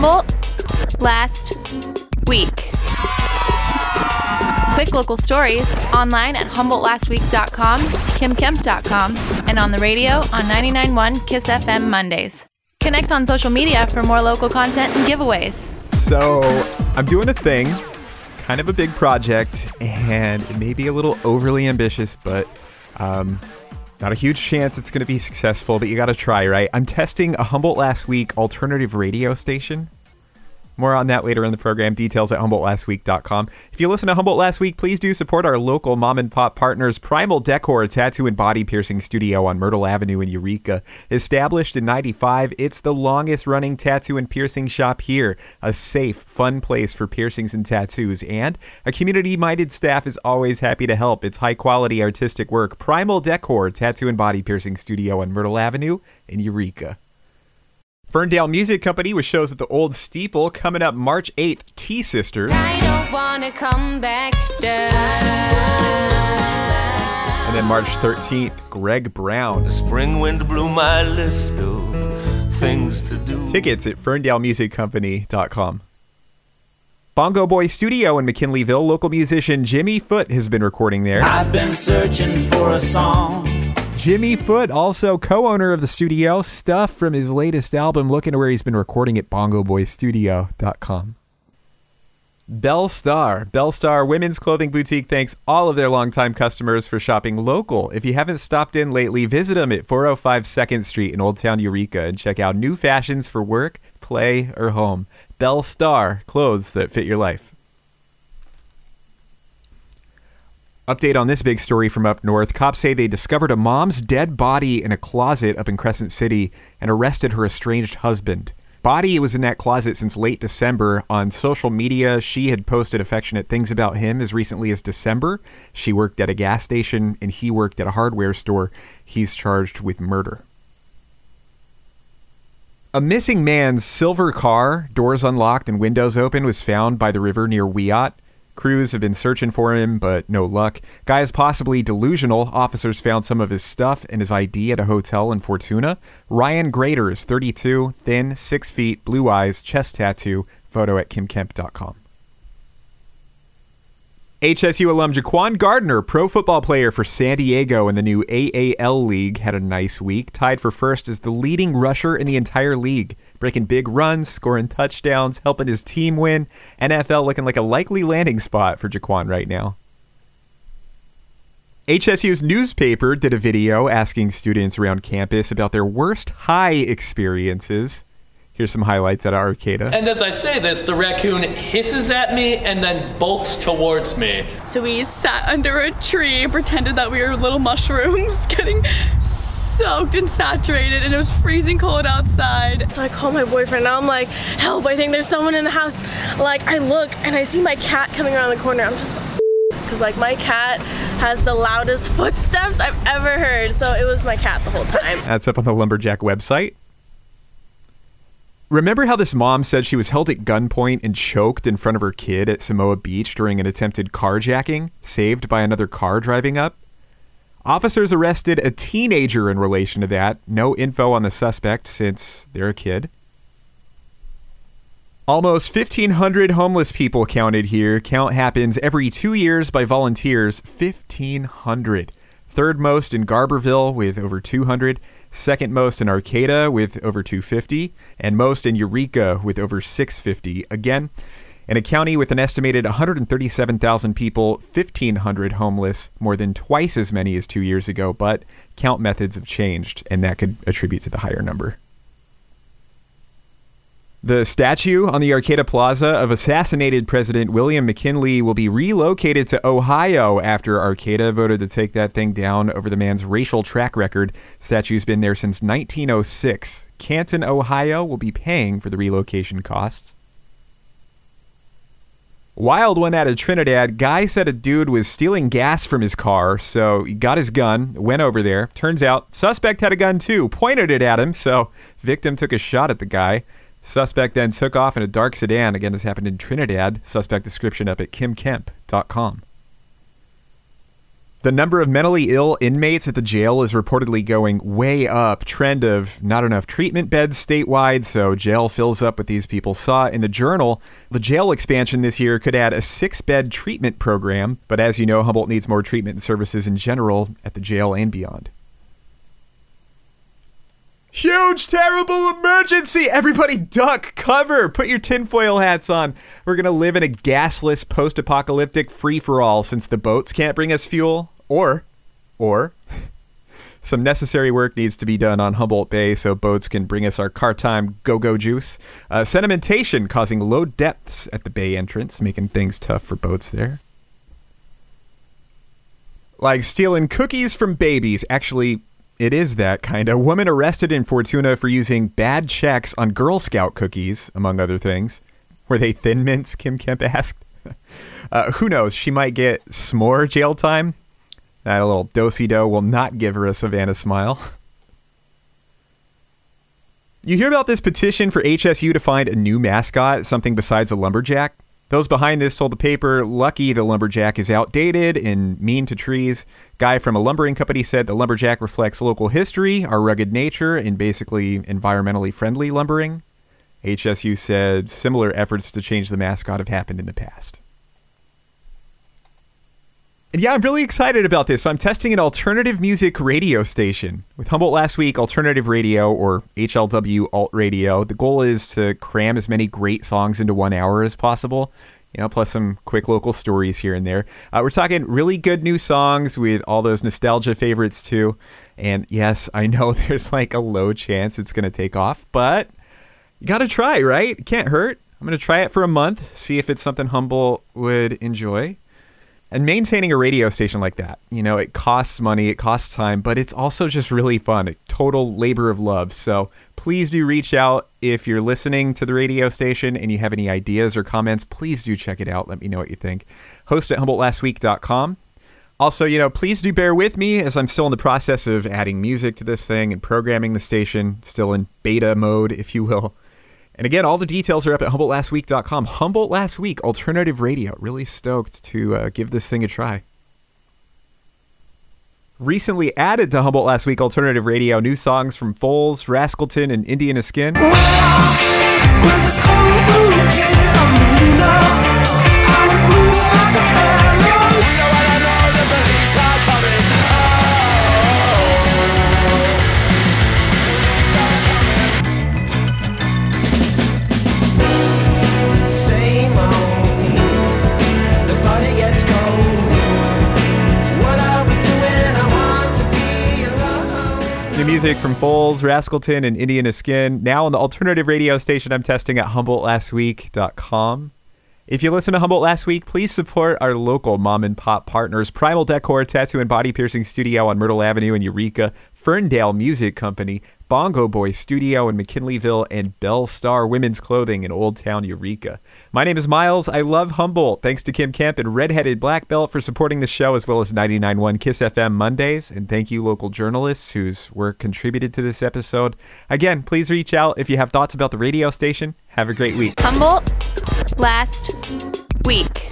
Humboldt last week. Quick local stories online at HumboldtLastWeek.com, KimKemp.com, and on the radio on 99.1 Kiss FM Mondays. Connect on social media for more local content and giveaways. So, I'm doing a thing, kind of a big project, and it may be a little overly ambitious, but um, not a huge chance it's going to be successful, but you got to try, right? I'm testing a Humboldt Last Week alternative radio station. More on that later in the program. Details at HumboldtLastWeek.com. If you listen to Humboldt Last Week, please do support our local mom and pop partners, Primal Decor, tattoo and body piercing studio on Myrtle Avenue in Eureka. Established in 95, it's the longest running tattoo and piercing shop here. A safe, fun place for piercings and tattoos. And a community minded staff is always happy to help. It's high quality artistic work. Primal Decor, tattoo and body piercing studio on Myrtle Avenue in Eureka. Ferndale Music Company with shows at the Old Steeple coming up March 8th. T Sisters. I don't wanna come back down. And then March 13th, Greg Brown. The spring wind blew my list of things to do. Tickets at ferndalemusiccompany.com. Bongo Boy Studio in McKinleyville, local musician Jimmy Foot has been recording there. I've been searching for a song. Jimmy Foot, also co owner of the studio, stuff from his latest album, looking to where he's been recording at bongoboystudio.com. Belle Starr. Belle Starr Women's Clothing Boutique thanks all of their longtime customers for shopping local. If you haven't stopped in lately, visit them at 405 2nd Street in Old Town Eureka and check out new fashions for work, play, or home. Belle Starr, clothes that fit your life. Update on this big story from up north. Cops say they discovered a mom's dead body in a closet up in Crescent City and arrested her estranged husband. Body was in that closet since late December. On social media, she had posted affectionate things about him as recently as December. She worked at a gas station and he worked at a hardware store. He's charged with murder. A missing man's silver car, doors unlocked and windows open, was found by the river near Weott. Crews have been searching for him, but no luck. Guy is possibly delusional. Officers found some of his stuff and his ID at a hotel in Fortuna. Ryan Grader is 32, thin, 6 feet, blue eyes, chest tattoo. Photo at kimkemp.com. HSU alum Jaquan Gardner, pro football player for San Diego in the new AAF League, had a nice week. Tied for first as the leading rusher in the entire league, breaking big runs, scoring touchdowns, helping his team win. NFL looking like a likely landing spot for Jaquan right now. HSU's newspaper did a video asking students around campus about their worst high experiences. Here's some highlights at Arcata. And as I say this, the raccoon hisses at me and then bolts towards me. So we sat under a tree, pretended that we were little mushrooms, getting soaked and saturated, and it was freezing cold outside. So I called my boyfriend. Now I'm like, help! I think there's someone in the house. Like I look and I see my cat coming around the corner. I'm just like, because like my cat has the loudest footsteps I've ever heard. So it was my cat the whole time. That's up on the Lumberjack website. Remember how this mom said she was held at gunpoint and choked in front of her kid at Samoa Beach during an attempted carjacking, saved by another car driving up? Officers arrested a teenager in relation to that. No info on the suspect since they're a kid. Almost 1,500 homeless people counted here. Count happens every two years by volunteers. 1,500. Third most in Garberville with over 200. Second most in Arcata with over 250. And most in Eureka with over 650. Again, in a county with an estimated 137,000 people, 1,500 homeless, more than twice as many as two years ago, but count methods have changed, and that could attribute to the higher number. The statue on the Arcata Plaza of assassinated President William McKinley will be relocated to Ohio after Arcata voted to take that thing down over the man's racial track record. Statue's been there since 1906. Canton, Ohio will be paying for the relocation costs. Wild one out of Trinidad. Guy said a dude was stealing gas from his car, so he got his gun, went over there. Turns out, suspect had a gun too, pointed it at him, so victim took a shot at the guy. Suspect then took off in a dark sedan. Again, this happened in Trinidad. Suspect description up at kimkemp.com. The number of mentally ill inmates at the jail is reportedly going way up. Trend of not enough treatment beds statewide, so jail fills up with these people. Saw in the journal the jail expansion this year could add a six bed treatment program, but as you know, Humboldt needs more treatment services in general at the jail and beyond. Huge, terrible emergency! Everybody duck, cover, put your tinfoil hats on. We're gonna live in a gasless, post apocalyptic free for all since the boats can't bring us fuel. Or, or, some necessary work needs to be done on Humboldt Bay so boats can bring us our car time go go juice. Uh, sedimentation causing low depths at the bay entrance, making things tough for boats there. Like stealing cookies from babies. Actually, it is that kind. A woman arrested in Fortuna for using bad checks on Girl Scout cookies, among other things. Were they thin mints? Kim Kemp asked. uh, who knows? She might get s'more jail time. That little dosey do will not give her a Savannah smile. You hear about this petition for HSU to find a new mascot, something besides a lumberjack? Those behind this told the paper, lucky the lumberjack is outdated and mean to trees. Guy from a lumbering company said the lumberjack reflects local history, our rugged nature, and basically environmentally friendly lumbering. HSU said similar efforts to change the mascot have happened in the past. And yeah, I'm really excited about this. So I'm testing an alternative music radio station with Humboldt last week, alternative radio or HLW alt radio. The goal is to cram as many great songs into one hour as possible. You know, plus some quick local stories here and there. Uh, we're talking really good new songs with all those nostalgia favorites too. And yes, I know there's like a low chance it's going to take off, but you got to try, right? Can't hurt. I'm going to try it for a month, see if it's something Humboldt would enjoy. And maintaining a radio station like that, you know, it costs money, it costs time, but it's also just really fun. A total labor of love. So please do reach out if you're listening to the radio station and you have any ideas or comments. Please do check it out. Let me know what you think. Host at HumboldtLastWeek.com. Also, you know, please do bear with me as I'm still in the process of adding music to this thing and programming the station, still in beta mode, if you will. And again, all the details are up at HumboldtLastWeek.com. Humboldt Last Week, alternative radio. Really stoked to uh, give this thing a try. Recently added to Humboldt Last Week Alternative Radio, new songs from Foals, Rascalton, and Indiana Skin. Music from Foals, Rascalton, and Indiana Skin. Now on the alternative radio station I'm testing at HumboldtLastWeek.com. If you listen to Humboldt last week, please support our local mom and pop partners Primal Decor Tattoo and Body Piercing Studio on Myrtle Avenue in Eureka, Ferndale Music Company, Bongo Boy Studio in McKinleyville, and Belle Starr Women's Clothing in Old Town Eureka. My name is Miles. I love Humboldt. Thanks to Kim Kemp and Redheaded Black Belt for supporting the show, as well as 99.1 Kiss FM Mondays. And thank you, local journalists whose work contributed to this episode. Again, please reach out if you have thoughts about the radio station. Have a great week. Humboldt last week.